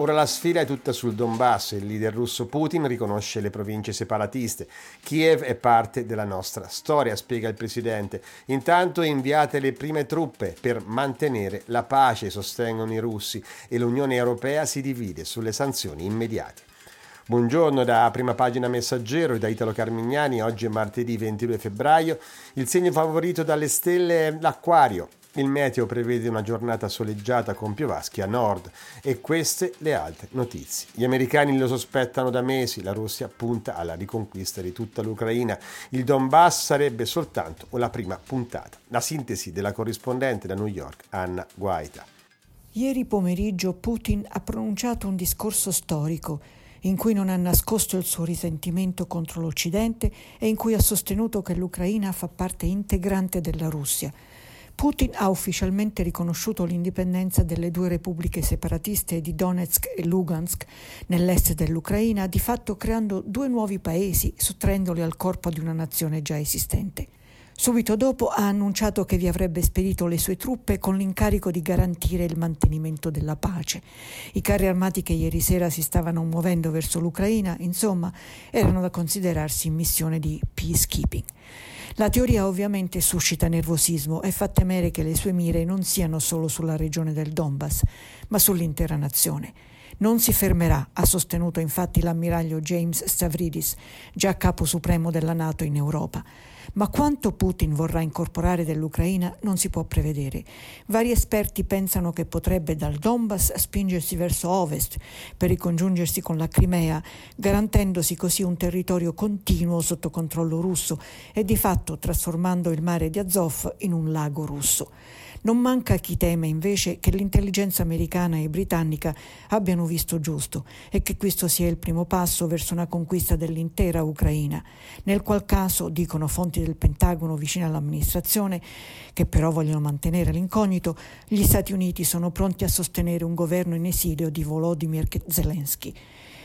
Ora la sfida è tutta sul Donbass. Il leader russo Putin riconosce le province separatiste. Kiev è parte della nostra storia, spiega il presidente. Intanto inviate le prime truppe per mantenere la pace, sostengono i russi, e l'Unione Europea si divide sulle sanzioni immediate. Buongiorno da prima pagina messaggero e da Italo Carmignani. Oggi è martedì 22 febbraio. Il segno favorito dalle stelle è l'acquario. Il meteo prevede una giornata soleggiata con piovaschi a nord e queste le altre notizie. Gli americani lo sospettano da mesi, la Russia punta alla riconquista di tutta l'Ucraina. Il Donbass sarebbe soltanto la prima puntata. La sintesi della corrispondente da New York, Anna Guaita. Ieri pomeriggio Putin ha pronunciato un discorso storico in cui non ha nascosto il suo risentimento contro l'Occidente e in cui ha sostenuto che l'Ucraina fa parte integrante della Russia Putin ha ufficialmente riconosciuto l'indipendenza delle due repubbliche separatiste di Donetsk e Lugansk nell'est dell'Ucraina, di fatto creando due nuovi paesi, sottraendoli al corpo di una nazione già esistente. Subito dopo ha annunciato che vi avrebbe spedito le sue truppe con l'incarico di garantire il mantenimento della pace. I carri armati che ieri sera si stavano muovendo verso l'Ucraina, insomma, erano da considerarsi in missione di peacekeeping. La teoria ovviamente suscita nervosismo e fa temere che le sue mire non siano solo sulla regione del Donbass, ma sull'intera nazione. Non si fermerà, ha sostenuto infatti l'ammiraglio James Stavridis, già capo supremo della Nato in Europa. Ma quanto Putin vorrà incorporare dell'Ucraina non si può prevedere. Vari esperti pensano che potrebbe dal Donbass spingersi verso ovest per ricongiungersi con la Crimea, garantendosi così un territorio continuo sotto controllo russo e di fatto trasformando il mare di Azov in un lago russo. Non manca chi teme invece che l'intelligenza americana e britannica abbiano visto giusto e che questo sia il primo passo verso una conquista dell'intera Ucraina, nel qual caso, dicono fonti del Pentagono vicine all'amministrazione, che però vogliono mantenere l'incognito, gli Stati Uniti sono pronti a sostenere un governo in esilio di Volodymyr Zelensky,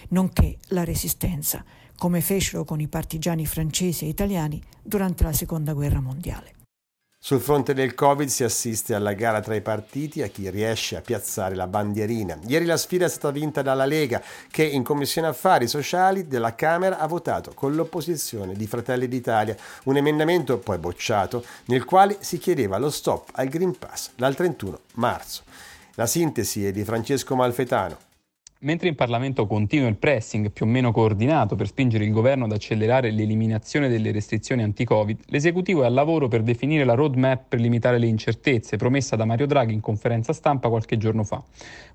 nonché la resistenza, come fecero con i partigiani francesi e italiani durante la Seconda Guerra Mondiale. Sul fronte del Covid si assiste alla gara tra i partiti a chi riesce a piazzare la bandierina. Ieri la sfida è stata vinta dalla Lega che in Commissione Affari Sociali della Camera ha votato con l'opposizione di Fratelli d'Italia un emendamento poi bocciato nel quale si chiedeva lo stop al Green Pass dal 31 marzo. La sintesi è di Francesco Malfetano. Mentre in Parlamento continua il pressing più o meno coordinato per spingere il governo ad accelerare l'eliminazione delle restrizioni anti-Covid, l'esecutivo è al lavoro per definire la roadmap per limitare le incertezze promessa da Mario Draghi in conferenza stampa qualche giorno fa.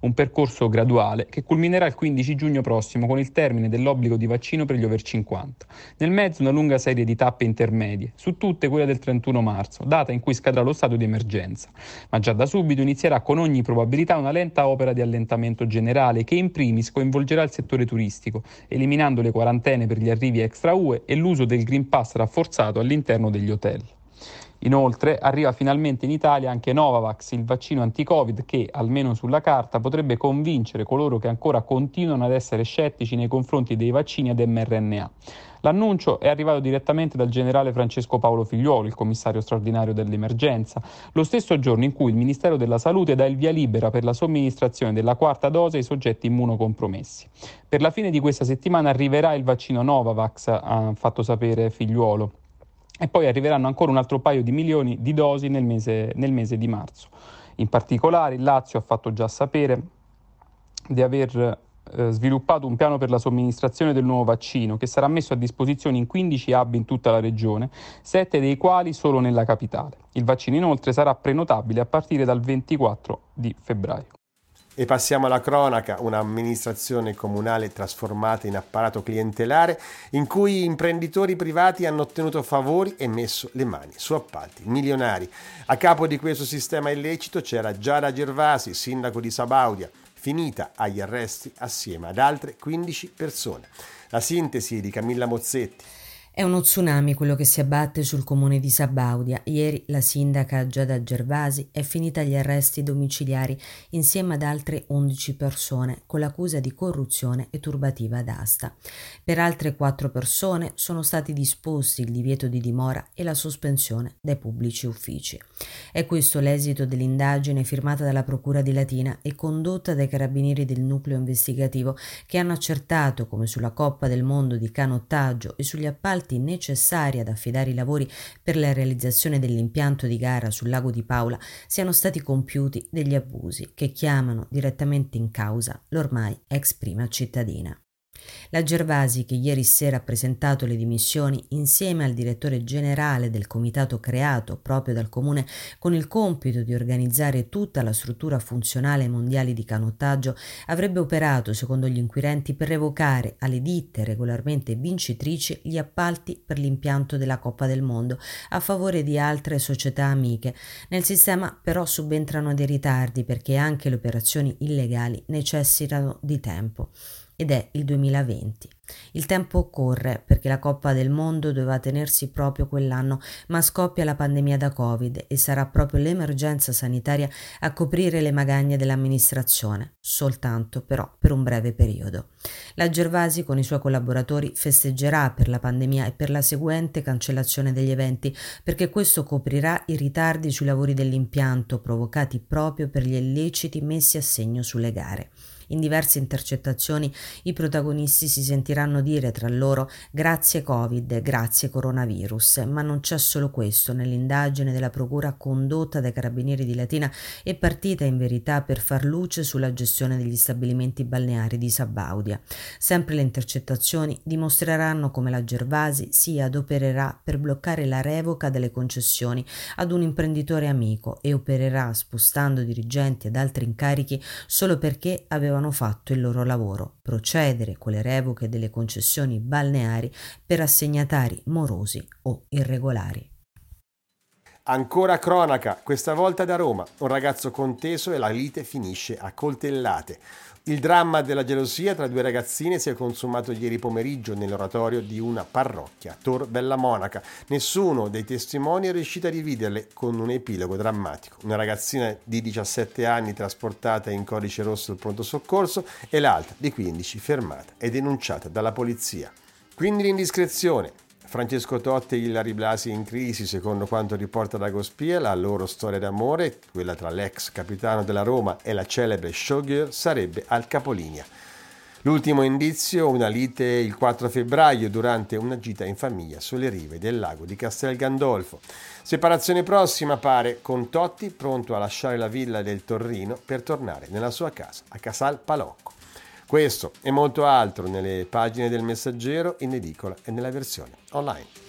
Un percorso graduale che culminerà il 15 giugno prossimo con il termine dell'obbligo di vaccino per gli over 50. Nel mezzo una lunga serie di tappe intermedie, su tutte quella del 31 marzo, data in cui scadrà lo stato di emergenza. Ma già da subito inizierà con ogni probabilità una lenta opera di allentamento generale che in primis coinvolgerà il settore turistico, eliminando le quarantene per gli arrivi extra UE e l'uso del Green Pass rafforzato all'interno degli hotel. Inoltre arriva finalmente in Italia anche Novavax, il vaccino anti-Covid che, almeno sulla carta, potrebbe convincere coloro che ancora continuano ad essere scettici nei confronti dei vaccini ad mRNA. L'annuncio è arrivato direttamente dal generale Francesco Paolo Figliuolo, il commissario straordinario dell'emergenza, lo stesso giorno in cui il Ministero della Salute dà il via libera per la somministrazione della quarta dose ai soggetti immunocompromessi. Per la fine di questa settimana arriverà il vaccino Novavax, ha fatto sapere Figliuolo e poi arriveranno ancora un altro paio di milioni di dosi nel mese, nel mese di marzo. In particolare il Lazio ha fatto già sapere di aver eh, sviluppato un piano per la somministrazione del nuovo vaccino che sarà messo a disposizione in 15 hub in tutta la regione, 7 dei quali solo nella capitale. Il vaccino inoltre sarà prenotabile a partire dal 24 di febbraio. E passiamo alla cronaca, un'amministrazione comunale trasformata in apparato clientelare in cui imprenditori privati hanno ottenuto favori e messo le mani su appalti milionari. A capo di questo sistema illecito c'era Giada Gervasi, sindaco di Sabaudia, finita agli arresti assieme ad altre 15 persone. La sintesi di Camilla Mozzetti. È uno tsunami quello che si abbatte sul comune di Sabaudia. Ieri la sindaca Giada Gervasi è finita agli arresti domiciliari insieme ad altre 11 persone con l'accusa di corruzione e turbativa d'asta. Per altre quattro persone sono stati disposti il divieto di dimora e la sospensione dai pubblici uffici. È questo l'esito dell'indagine firmata dalla Procura di Latina e condotta dai carabinieri del nucleo investigativo che hanno accertato come sulla Coppa del Mondo di canottaggio e sugli appalti appalti necessari ad affidare i lavori per la realizzazione dell'impianto di gara sul lago di Paola siano stati compiuti degli abusi che chiamano direttamente in causa l'ormai ex prima cittadina. La Gervasi, che ieri sera ha presentato le dimissioni insieme al direttore generale del comitato creato proprio dal comune con il compito di organizzare tutta la struttura funzionale mondiale di canottaggio, avrebbe operato, secondo gli inquirenti, per revocare alle ditte regolarmente vincitrici gli appalti per l'impianto della Coppa del Mondo a favore di altre società amiche. Nel sistema però subentrano dei ritardi perché anche le operazioni illegali necessitano di tempo ed è il 2020. Il tempo corre perché la Coppa del Mondo doveva tenersi proprio quell'anno, ma scoppia la pandemia da Covid e sarà proprio l'emergenza sanitaria a coprire le magagne dell'amministrazione, soltanto però per un breve periodo. La Gervasi con i suoi collaboratori festeggerà per la pandemia e per la seguente cancellazione degli eventi, perché questo coprirà i ritardi sui lavori dell'impianto provocati proprio per gli illeciti messi a segno sulle gare. In diverse intercettazioni i protagonisti si sentiranno dire tra loro grazie Covid, grazie coronavirus, ma non c'è solo questo. Nell'indagine della procura condotta dai carabinieri di Latina è partita in verità per far luce sulla gestione degli stabilimenti balneari di Sabaudia. Sempre le intercettazioni dimostreranno come la Gervasi si adopererà per bloccare la revoca delle concessioni ad un imprenditore amico e opererà spostando dirigenti ad altri incarichi solo perché aveva avevano fatto il loro lavoro, procedere con le revoche delle concessioni balneari per assegnatari morosi o irregolari. Ancora cronaca, questa volta da Roma. Un ragazzo conteso e la lite finisce a coltellate. Il dramma della gelosia tra due ragazzine si è consumato ieri pomeriggio nell'oratorio di una parrocchia, Tor Bella Monaca. Nessuno dei testimoni è riuscito a dividerle con un epilogo drammatico. Una ragazzina di 17 anni trasportata in codice rosso al pronto soccorso e l'altra di 15 fermata e denunciata dalla polizia. Quindi l'indiscrezione, Francesco Totti e Ilari Blasi in crisi, secondo quanto riporta Dagospia, la loro storia d'amore, quella tra l'ex capitano della Roma e la celebre showgirl, sarebbe al capolinea. L'ultimo indizio, una lite il 4 febbraio durante una gita in famiglia sulle rive del lago di Castel Gandolfo. Separazione prossima pare con Totti pronto a lasciare la villa del Torrino per tornare nella sua casa a Casal Palocco. Questo e molto altro nelle pagine del Messaggero, in edicola e nella versione online.